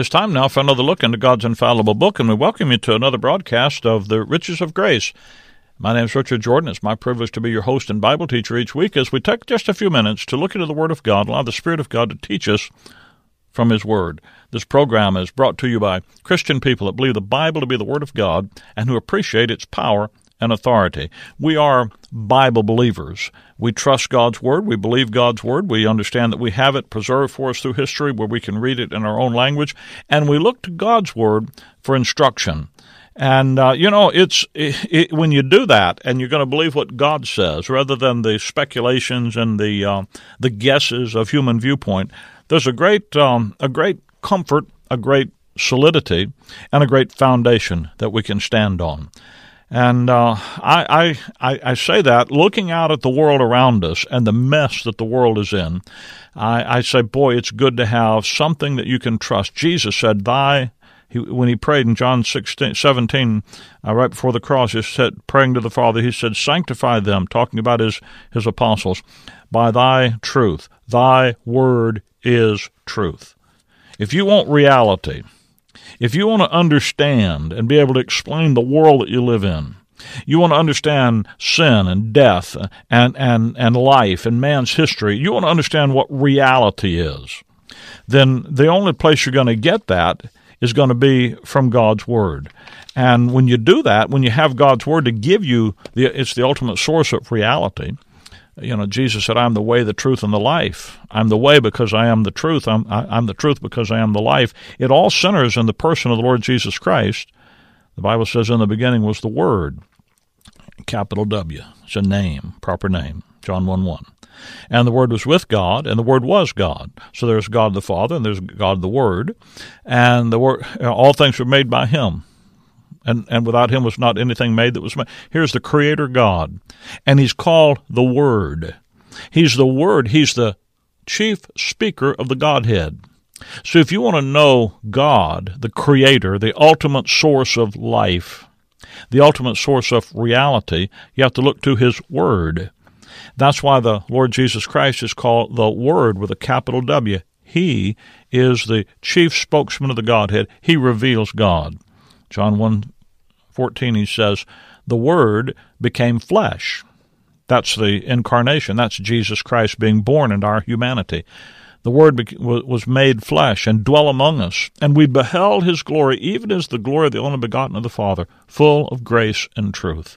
It's time now for another look into God's infallible book, and we welcome you to another broadcast of the Riches of Grace. My name is Richard Jordan. It's my privilege to be your host and Bible teacher each week as we take just a few minutes to look into the Word of God, allow the Spirit of God to teach us from His Word. This program is brought to you by Christian people that believe the Bible to be the Word of God and who appreciate its power and authority. We are Bible believers. We trust God's Word. We believe God's Word. We understand that we have it preserved for us through history where we can read it in our own language. And we look to God's Word for instruction. And, uh, you know, it's it, it, when you do that and you're going to believe what God says rather than the speculations and the, uh, the guesses of human viewpoint, there's a great, um, a great comfort, a great solidity, and a great foundation that we can stand on. And uh, I, I, I say that looking out at the world around us and the mess that the world is in, I, I say, boy, it's good to have something that you can trust. Jesus said, Thy he, when he prayed in John 16, 17, uh, right before the cross, he said, praying to the Father, he said, Sanctify them, talking about his, his apostles, by thy truth. Thy word is truth. If you want reality, if you want to understand and be able to explain the world that you live in, you want to understand sin and death and, and, and life and man's history, you want to understand what reality is, then the only place you're going to get that is going to be from God's Word. And when you do that, when you have God's Word to give you, the, it's the ultimate source of reality you know, Jesus said, "I'm the way, the truth, and the life. I'm the way because I am the truth. I'm I, am the truth because I am the life." It all centers in the person of the Lord Jesus Christ. The Bible says, "In the beginning was the Word." Capital W. It's a name, proper name. John one one. And the Word was with God, and the Word was God. So there's God the Father, and there's God the Word, and the Word. All things were made by Him and, and without him was not anything made that was made. Here's the Creator God, and he's called the Word. He's the Word. He's the chief speaker of the Godhead. So if you want to know God, the Creator, the ultimate source of life, the ultimate source of reality, you have to look to His Word. That's why the Lord Jesus Christ is called the Word with a capital W. He is the chief spokesman of the Godhead. He reveals God. John 1 14, he says, The Word became flesh. That's the incarnation. That's Jesus Christ being born into our humanity. The Word was made flesh and dwell among us, and we beheld His glory, even as the glory of the only begotten of the Father, full of grace and truth.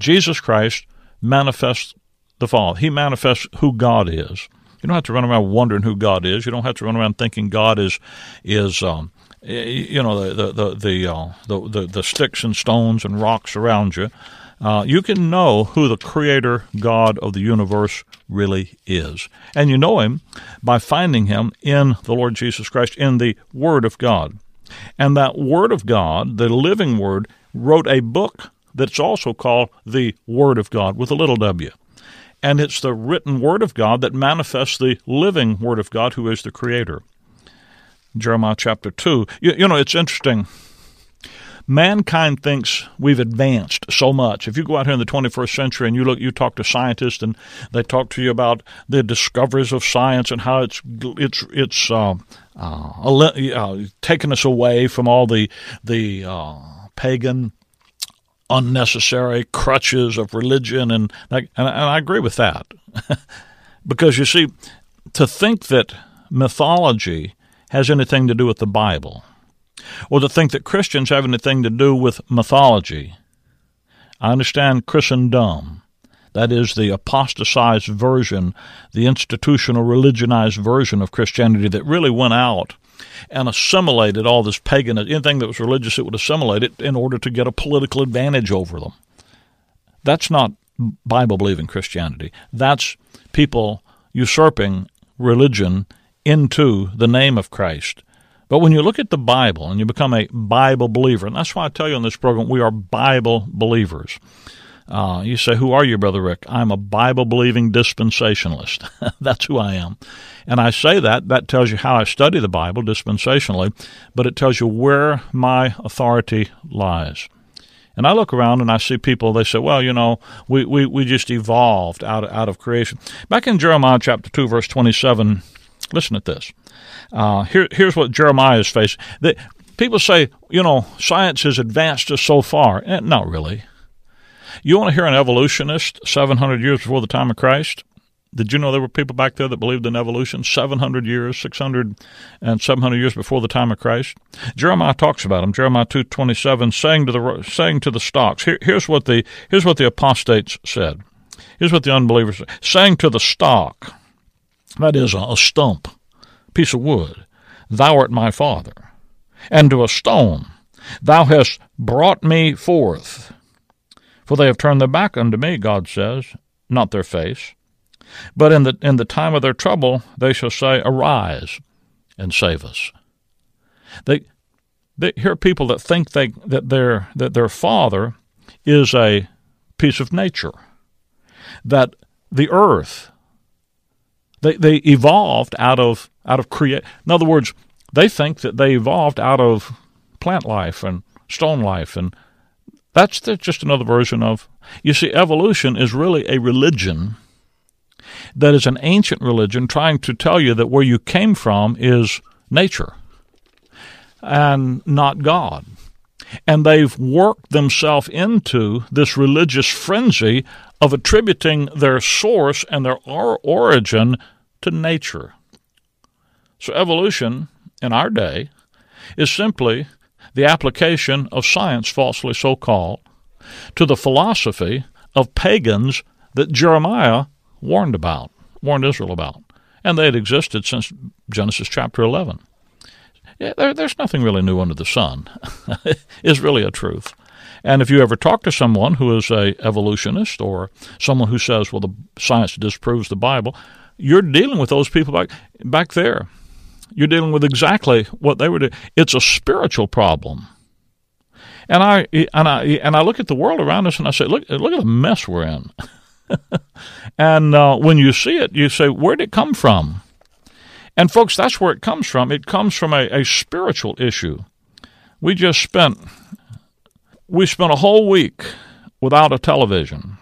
Jesus Christ manifests the Father. He manifests who God is. You don't have to run around wondering who God is. You don't have to run around thinking God is is um, you know the the the uh, the, the, the sticks and stones and rocks around you, uh, you can know who the Creator God of the universe really is, and you know Him by finding Him in the Lord Jesus Christ in the Word of God, and that Word of God, the living Word, wrote a book that's also called the Word of God with a little W. And it's the written Word of God that manifests the living Word of God, who is the Creator. Jeremiah chapter 2. You, you know, it's interesting. Mankind thinks we've advanced so much. If you go out here in the 21st century and you look, you talk to scientists, and they talk to you about the discoveries of science and how it's it's it's uh, uh, uh, taken us away from all the the uh, pagan unnecessary crutches of religion, and and, and I agree with that because you see, to think that mythology has anything to do with the Bible, or to think that Christians have anything to do with mythology. I understand Christendom. That is the apostatized version, the institutional religionized version of Christianity that really went out and assimilated all this pagan, anything that was religious, it would assimilate it in order to get a political advantage over them. That's not Bible believing Christianity. That's people usurping religion into the name of Christ. But when you look at the Bible and you become a Bible believer, and that's why I tell you on this program, we are Bible believers. Uh, you say, Who are you, Brother Rick? I'm a Bible believing dispensationalist. That's who I am. And I say that, that tells you how I study the Bible dispensationally, but it tells you where my authority lies. And I look around and I see people, they say, well, you know, we, we, we just evolved out out of creation. Back in Jeremiah chapter 2, verse 27, Listen at this. Uh, here, here's what Jeremiah is facing. The, people say, you know, science has advanced us so far. Eh, not really. You want to hear an evolutionist 700 years before the time of Christ? Did you know there were people back there that believed in evolution 700 years, 600 and 700 years before the time of Christ? Jeremiah talks about them. Jeremiah 2:27 saying to the saying to the stocks. Here, here's what the here's what the apostates said. Here's what the unbelievers said. Saying to the stock, that is a stump, piece of wood, thou art my father, and to a stone, thou hast brought me forth. For they have turned their back unto me, God says, not their face. But in the in the time of their trouble they shall say, Arise and save us. They, they here are people that think they that their that their father is a piece of nature. That the earth they they evolved out of out of create in other words, they think that they evolved out of plant life and stone life and that's just another version of you see evolution is really a religion that is an ancient religion trying to tell you that where you came from is nature and not God. And they've worked themselves into this religious frenzy of attributing their source and their origin to nature. So, evolution in our day is simply the application of science, falsely so called, to the philosophy of pagans that Jeremiah warned about, warned Israel about. And they had existed since Genesis chapter 11. Yeah, there, there's nothing really new under the sun, is really a truth. And if you ever talk to someone who is a evolutionist or someone who says, well, the science disproves the Bible, you're dealing with those people back, back there. You're dealing with exactly what they were doing. It's a spiritual problem. And I and I and I look at the world around us and I say, look look at the mess we're in. and uh, when you see it, you say, where did it come from? And, folks, that's where it comes from. It comes from a, a spiritual issue. We just spent we spent a whole week without a television.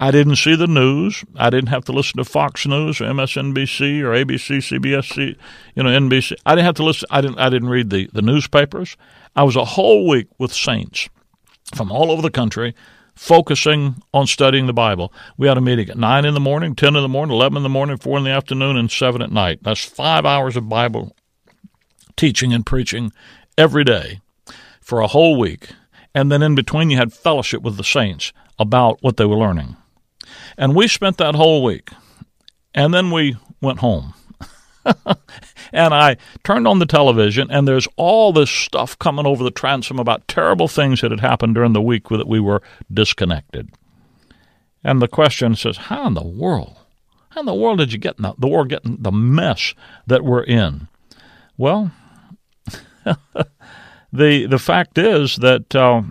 I didn't see the news. I didn't have to listen to Fox News or MSNBC or ABC, CBS, you know, NBC. I didn't have to listen. I didn't. I didn't read the, the newspapers. I was a whole week with saints from all over the country focusing on studying the Bible. We had a meeting at 9 in the morning, 10 in the morning, 11 in the morning, 4 in the afternoon, and 7 at night. That's five hours of Bible teaching and preaching every day for a whole week. And then in between, you had fellowship with the saints about what they were learning. And we spent that whole week. And then we went home. and I turned on the television, and there's all this stuff coming over the transom about terrible things that had happened during the week that we were disconnected. And the question says, How in the world? How in the world did you get in the, the war getting the mess that we're in? Well, the the fact is that uh,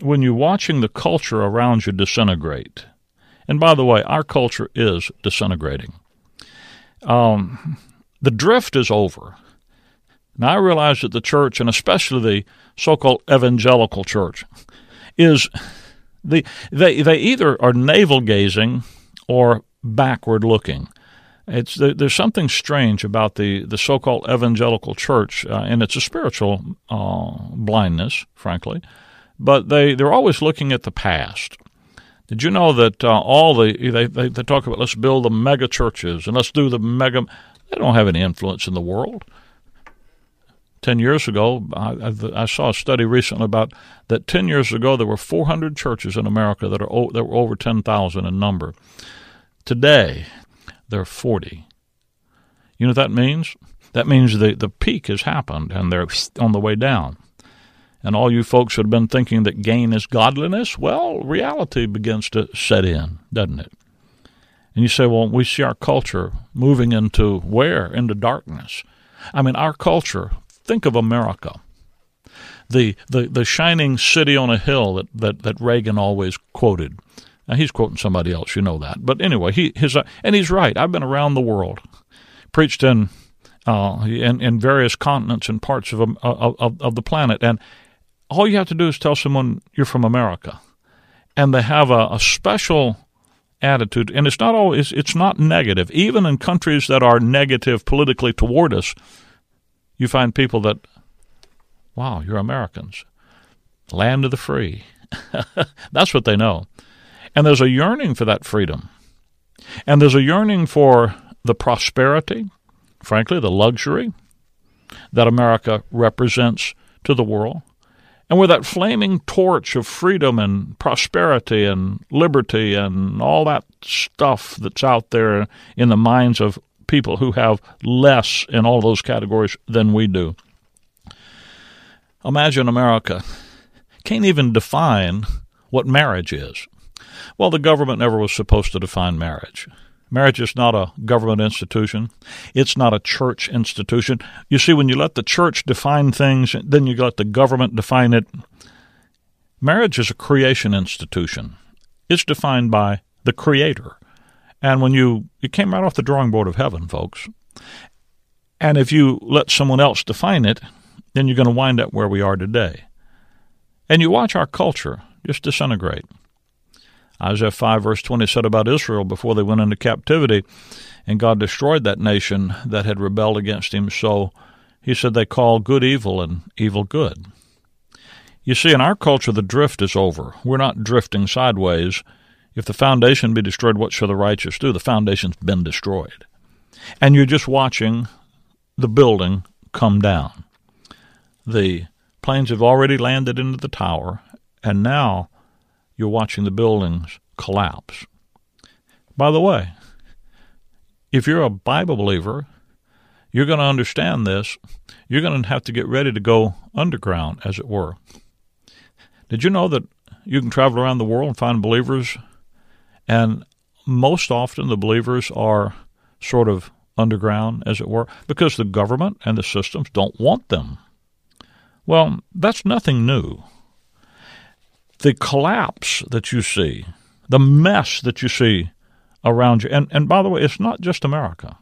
when you're watching the culture around you disintegrate, and by the way, our culture is disintegrating. Um, the drift is over. Now, I realize that the church, and especially the so called evangelical church, is the, they, they either are navel gazing or backward looking. It's there's something strange about the, the so-called evangelical church, uh, and it's a spiritual uh, blindness, frankly. But they they're always looking at the past. Did you know that uh, all the they, they, they talk about let's build the mega churches and let's do the mega they don't have any influence in the world. Ten years ago, I, I, saw a study recently about that. Ten years ago, there were 400 churches in America that are that were over 10,000 in number. Today, there are 40. You know what that means? That means the the peak has happened and they're on the way down. And all you folks who have been thinking that gain is godliness, well, reality begins to set in, doesn't it? And you say, well, we see our culture moving into where? Into darkness. I mean, our culture, think of America. The, the, the shining city on a hill that, that, that Reagan always quoted. Now, he's quoting somebody else, you know that. But anyway, he, his, and he's right. I've been around the world, preached in, uh, in, in various continents and parts of, of, of, of the planet. And all you have to do is tell someone you're from America. And they have a, a special attitude, and it's not always it's not negative. Even in countries that are negative politically toward us, you find people that, wow, you're Americans, land of the free. That's what they know, and there's a yearning for that freedom, and there's a yearning for the prosperity, frankly, the luxury that America represents to the world. And with that flaming torch of freedom and prosperity and liberty and all that stuff that's out there in the minds of people who have less in all those categories than we do. Imagine America can't even define what marriage is. Well, the government never was supposed to define marriage. Marriage is not a government institution. It's not a church institution. You see, when you let the church define things, then you let the government define it. Marriage is a creation institution. It's defined by the Creator. And when you, it came right off the drawing board of heaven, folks. And if you let someone else define it, then you're going to wind up where we are today. And you watch our culture just disintegrate. Isaiah 5, verse 20 said about Israel before they went into captivity, and God destroyed that nation that had rebelled against him. So he said they call good evil and evil good. You see, in our culture, the drift is over. We're not drifting sideways. If the foundation be destroyed, what shall the righteous do? The foundation's been destroyed. And you're just watching the building come down. The planes have already landed into the tower, and now you're watching the buildings collapse. By the way, if you're a Bible believer, you're going to understand this. You're going to have to get ready to go underground, as it were. Did you know that you can travel around the world and find believers, and most often the believers are sort of underground, as it were, because the government and the systems don't want them? Well, that's nothing new the collapse that you see, the mess that you see around you. And, and by the way, it's not just America.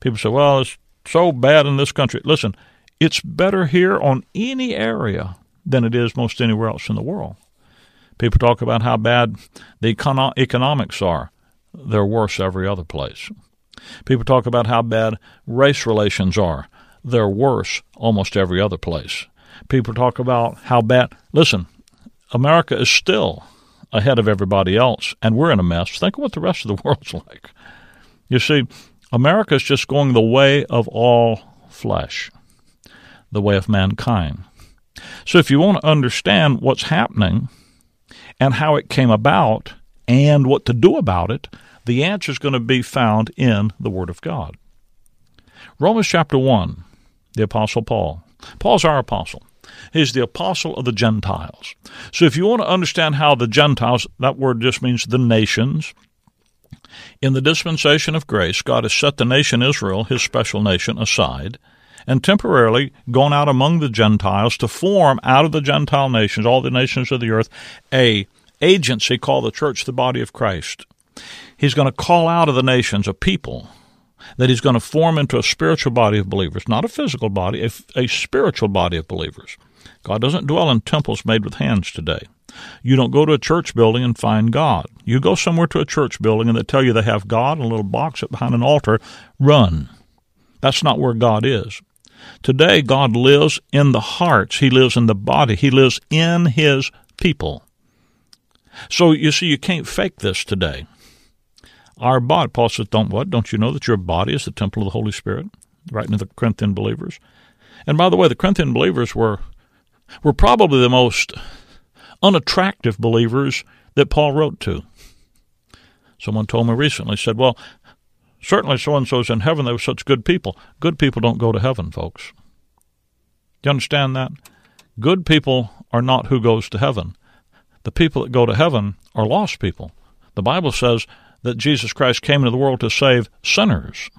People say, well, it's so bad in this country. Listen, it's better here on any area than it is most anywhere else in the world. People talk about how bad the econo- economics are. They're worse every other place. People talk about how bad race relations are. They're worse almost every other place. People talk about how bad. Listen, America is still ahead of everybody else, and we're in a mess. Think of what the rest of the world's like. You see, America is just going the way of all flesh, the way of mankind. So if you want to understand what's happening and how it came about and what to do about it, the answer is going to be found in the Word of God. Romans chapter 1, the Apostle Paul. Paul's our apostle. He's the apostle of the Gentiles. So if you want to understand how the Gentiles, that word just means the nations, in the dispensation of grace, God has set the nation Israel, his special nation, aside and temporarily gone out among the Gentiles to form out of the Gentile nations, all the nations of the earth, a agency called the church, the body of Christ. He's going to call out of the nations a people that he's going to form into a spiritual body of believers, not a physical body, a, a spiritual body of believers. God doesn't dwell in temples made with hands today. You don't go to a church building and find God. You go somewhere to a church building and they tell you they have God in a little box up behind an altar. Run. That's not where God is. Today, God lives in the hearts. He lives in the body. He lives in His people. So you see, you can't fake this today. Our body, Paul says, don't what? Don't you know that your body is the temple of the Holy Spirit? Right to the Corinthian believers. And by the way, the Corinthian believers were were probably the most unattractive believers that Paul wrote to. Someone told me recently, said, Well, certainly so and so's in heaven. They were such good people. Good people don't go to heaven, folks. Do you understand that? Good people are not who goes to heaven. The people that go to heaven are lost people. The Bible says that Jesus Christ came into the world to save sinners.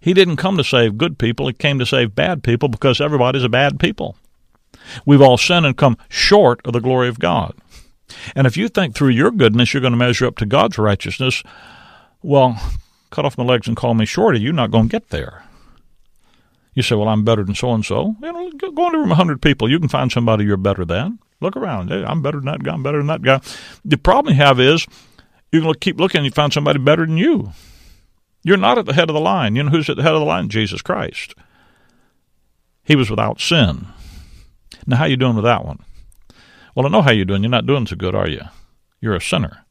He didn't come to save good people, he came to save bad people because everybody's a bad people. We've all sinned and come short of the glory of God. And if you think through your goodness you're going to measure up to God's righteousness, well, cut off my legs and call me shorty. You're not going to get there. You say, well, I'm better than so and so. You know, go into a room 100 people. You can find somebody you're better than. Look around. Hey, I'm better than that guy. I'm better than that guy. The problem you have is You can look, keep looking and you find somebody better than you. You're not at the head of the line. You know who's at the head of the line? Jesus Christ. He was without sin. Now, how you doing with that one? Well, I know how you're doing. You're not doing so good, are you? You're a sinner.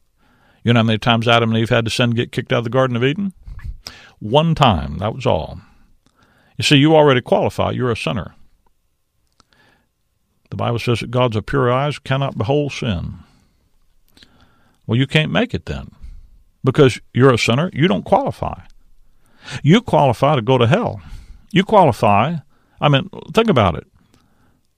You know how many times Adam and Eve had to sin get kicked out of the Garden of Eden? One time. That was all. You see, you already qualify. You're a sinner. The Bible says that God's pure eyes cannot behold sin. Well, you can't make it then because you're a sinner. You don't qualify. You qualify to go to hell. You qualify. I mean, think about it.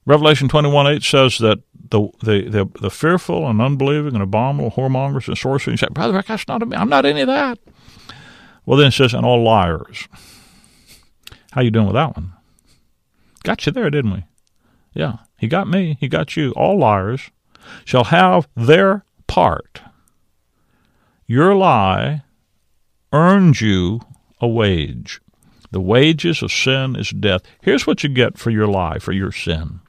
Revelation 21 8 says that the, the, the, the fearful and unbelieving and abominable whoremongers and sorcerers, you say, Brother, that's not, I'm not any of that. Well, then it says, and all liars. How you doing with that one? Got you there, didn't we? Yeah, he got me. He got you. All liars shall have their part your lie earns you a wage. The wages of sin is death. Here's what you get for your lie, for your sin.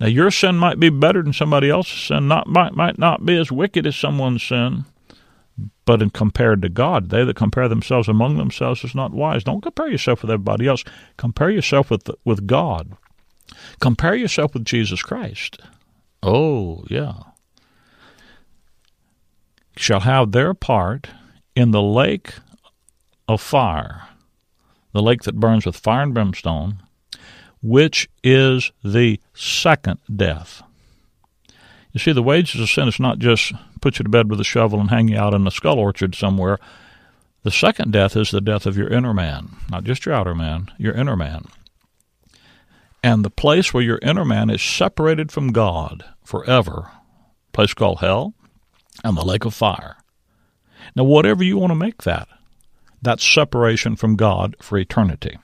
Now, your sin might be better than somebody else's sin, not might, might not be as wicked as someone's sin, but in compared to God, they that compare themselves among themselves is not wise. Don't compare yourself with everybody else. Compare yourself with with God. Compare yourself with Jesus Christ. Oh, yeah shall have their part in the lake of fire, the lake that burns with fire and brimstone, which is the second death. You see, the wages of sin is not just put you to bed with a shovel and hang you out in a skull orchard somewhere. The second death is the death of your inner man, not just your outer man, your inner man. And the place where your inner man is separated from God forever, place called hell, and the lake of fire. Now, whatever you want to make that, that's separation from God for eternity.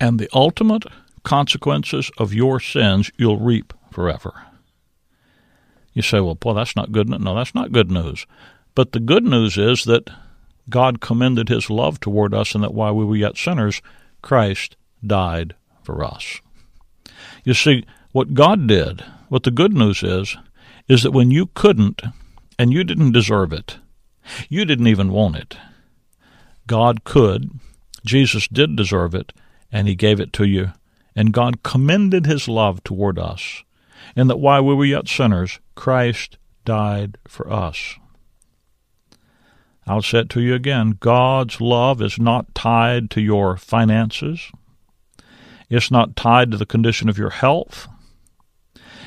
And the ultimate consequences of your sins you'll reap forever. You say, well, boy, that's not good news. No, that's not good news. But the good news is that God commended his love toward us, and that while we were yet sinners, Christ died for us. You see, what God did, what the good news is, is that when you couldn't and you didn't deserve it, you didn't even want it, God could, Jesus did deserve it, and He gave it to you, and God commended His love toward us, and that while we were yet sinners, Christ died for us. I'll say it to you again God's love is not tied to your finances. It's not tied to the condition of your health.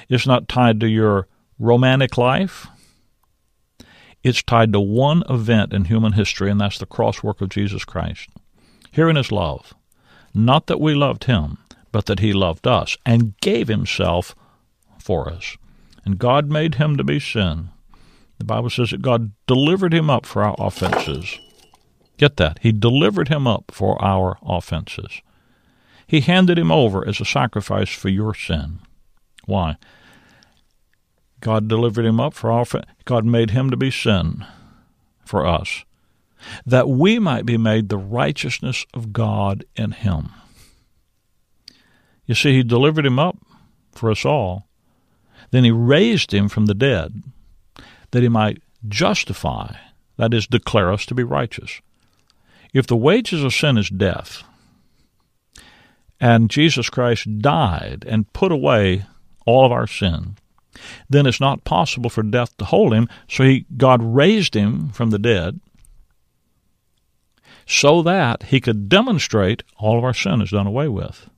It's not tied to your romantic life, it's tied to one event in human history, and that's the cross work of Jesus Christ. Herein is love. Not that we loved him, but that he loved us and gave himself for us. And God made him to be sin. The Bible says that God delivered him up for our offenses. Get that. He delivered him up for our offenses. He handed him over as a sacrifice for your sin. Why? God delivered him up for all. God made him to be sin for us, that we might be made the righteousness of God in him. You see, he delivered him up for us all. Then he raised him from the dead, that he might justify, that is, declare us to be righteous. If the wages of sin is death, and Jesus Christ died and put away all of our sin, then it's not possible for death to hold him. So he, God raised him from the dead so that he could demonstrate all of our sin is done away with.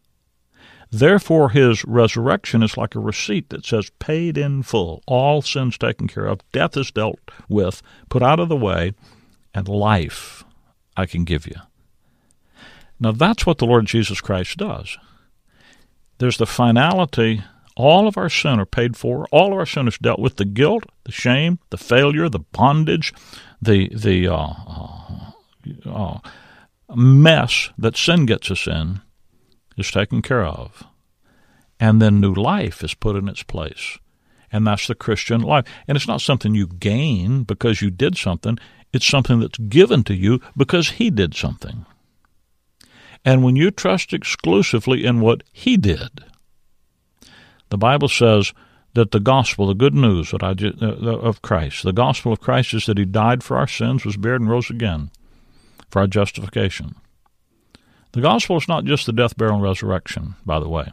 Therefore, his resurrection is like a receipt that says, paid in full, all sins taken care of, death is dealt with, put out of the way, and life I can give you. Now, that's what the Lord Jesus Christ does. There's the finality all of our sin are paid for. All of our sin is dealt with. The guilt, the shame, the failure, the bondage, the the uh, uh, uh, mess that sin gets us in is taken care of, and then new life is put in its place, and that's the Christian life. And it's not something you gain because you did something. It's something that's given to you because He did something. And when you trust exclusively in what He did, the Bible says that the gospel, the good news I uh, of Christ, the gospel of Christ is that He died for our sins, was buried, and rose again for our justification. The gospel is not just the death, burial, and resurrection, by the way.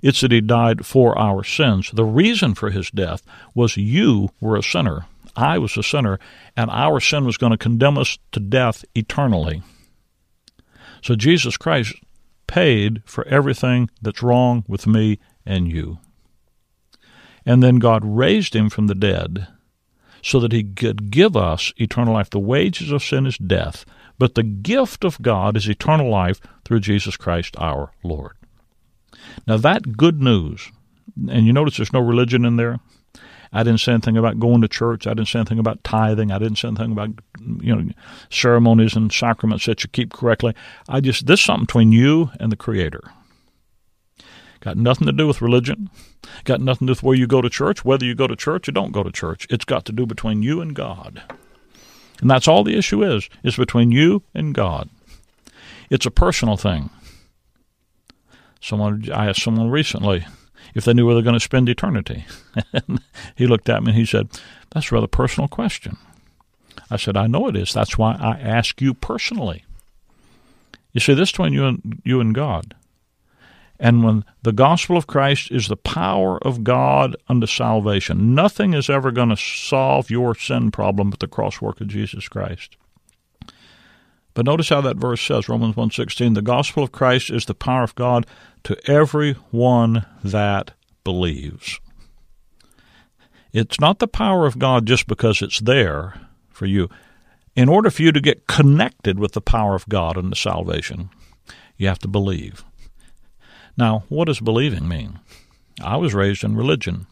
It's that He died for our sins. The reason for His death was you were a sinner, I was a sinner, and our sin was going to condemn us to death eternally. So Jesus Christ paid for everything that's wrong with me and you. And then God raised him from the dead so that he could give us eternal life. The wages of sin is death, but the gift of God is eternal life through Jesus Christ our Lord. Now, that good news, and you notice there's no religion in there. I didn't say anything about going to church. I didn't say anything about tithing. I didn't say anything about you know ceremonies and sacraments that you keep correctly. I just this is something between you and the Creator. Got nothing to do with religion. Got nothing to do with where you go to church, whether you go to church or don't go to church. It's got to do between you and God. And that's all the issue is. It's between you and God. It's a personal thing. Someone I asked someone recently if they knew where they're going to spend eternity. he looked at me and he said, That's a rather personal question. I said, I know it is. That's why I ask you personally. You see, this between you and you and God. And when the gospel of Christ is the power of God unto salvation, nothing is ever going to solve your sin problem but the cross work of Jesus Christ. But notice how that verse says, Romans 1:16, the gospel of Christ is the power of God to every one that believes. It's not the power of God just because it's there for you. In order for you to get connected with the power of God and the salvation, you have to believe. Now, what does believing mean? I was raised in religion.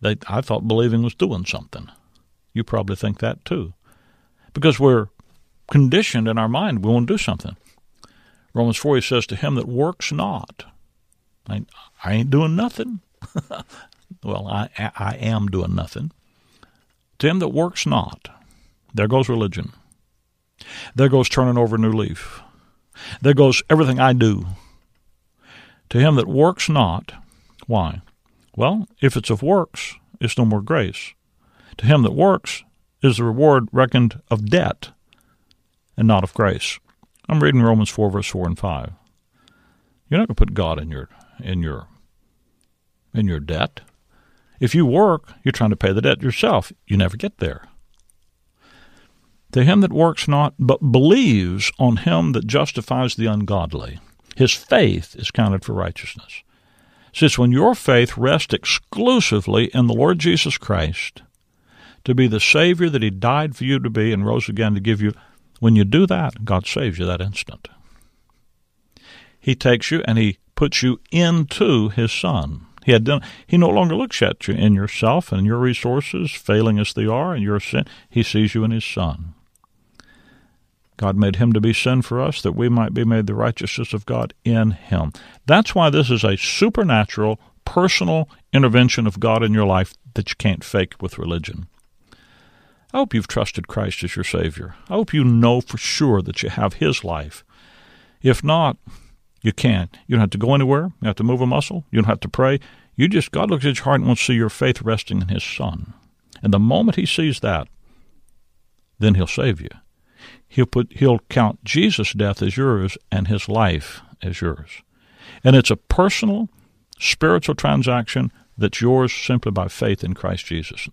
They, I thought believing was doing something. You probably think that too. Because we're conditioned in our mind, we want to do something. Romans 4 he says, To him that works not, I, I ain't doing nothing. well, I, I am doing nothing. To him that works not, there goes religion. There goes turning over a new leaf. There goes everything I do to him that works not, why? Well, if it's of works, it's no more grace. To him that works is the reward reckoned of debt and not of grace. I'm reading Romans 4, verse 4 and 5. You're not going to put God in your in your in your debt. If you work, you're trying to pay the debt yourself. You never get there. To him that works not, but believes on him that justifies the ungodly his faith is counted for righteousness. Since when your faith rests exclusively in the Lord Jesus Christ to be the Savior that He died for you to be and rose again to give you, when you do that, God saves you that instant. He takes you and He puts you into His Son. He had done. He no longer looks at you in yourself and your resources, failing as they are, and your sin. He sees you in His Son. God made him to be sin for us that we might be made the righteousness of God in him. That's why this is a supernatural, personal intervention of God in your life that you can't fake with religion. I hope you've trusted Christ as your Savior. I hope you know for sure that you have His life. If not, you can't. You don't have to go anywhere. You don't have to move a muscle. You don't have to pray. You just, God looks at your heart and wants to see your faith resting in His Son. And the moment He sees that, then He'll save you he'll put he'll count Jesus' death as yours and his life as yours. And it's a personal spiritual transaction that's yours simply by faith in Christ Jesus.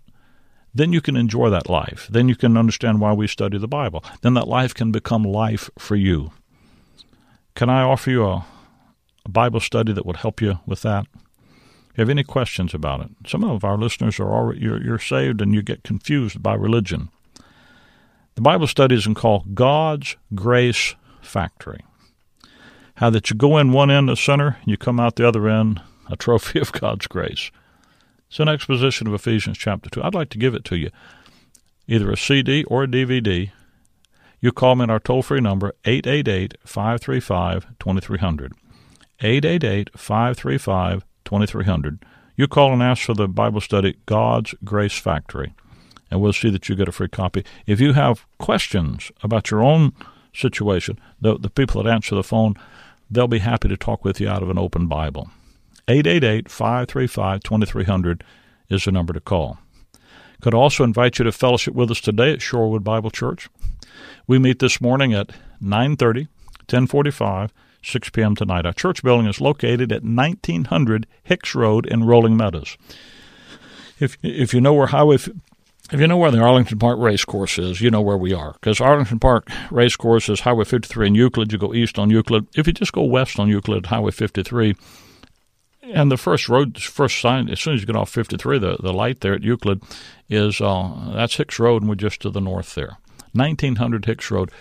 Then you can enjoy that life. Then you can understand why we study the Bible. Then that life can become life for you. Can I offer you a, a Bible study that would help you with that? If you have any questions about it, some of our listeners are already you're, you're saved and you get confused by religion. The Bible studies and call God's Grace Factory. How that you go in one end a sinner, you come out the other end a trophy of God's grace. It's an exposition of Ephesians chapter 2. I'd like to give it to you, either a CD or a DVD. You call me at our toll free number, 888 535 2300. 888 535 2300. You call and ask for the Bible study, God's Grace Factory and we'll see that you get a free copy. If you have questions about your own situation, the, the people that answer the phone, they'll be happy to talk with you out of an open Bible. 888 535 2300 is the number to call. Could also invite you to fellowship with us today at Shorewood Bible Church. We meet this morning at 9:30, 10:45, 6 p.m. tonight. Our church building is located at 1900 Hicks Road in Rolling Meadows. If if you know where Highway if you know where the Arlington Park Race Course is, you know where we are. Because Arlington Park Race Course is Highway 53 in Euclid. You go east on Euclid. If you just go west on Euclid, Highway 53, and the first road, first sign, as soon as you get off 53, the, the light there at Euclid is uh, that's Hicks Road, and we're just to the north there. 1900 Hicks Road.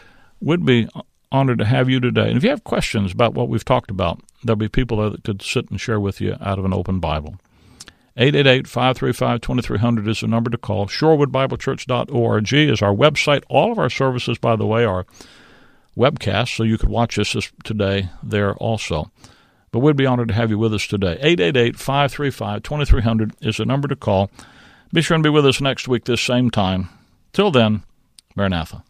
Would be honored to have you today. And if you have questions about what we've talked about, there'll be people that could sit and share with you out of an open Bible. 888-535-2300 is the number to call. ShorewoodBibleChurch.org is our website. All of our services, by the way, are webcasts, so you could watch us today there also. But we'd be honored to have you with us today. 888-535-2300 is the number to call. Be sure and be with us next week this same time. Till then, Maranatha.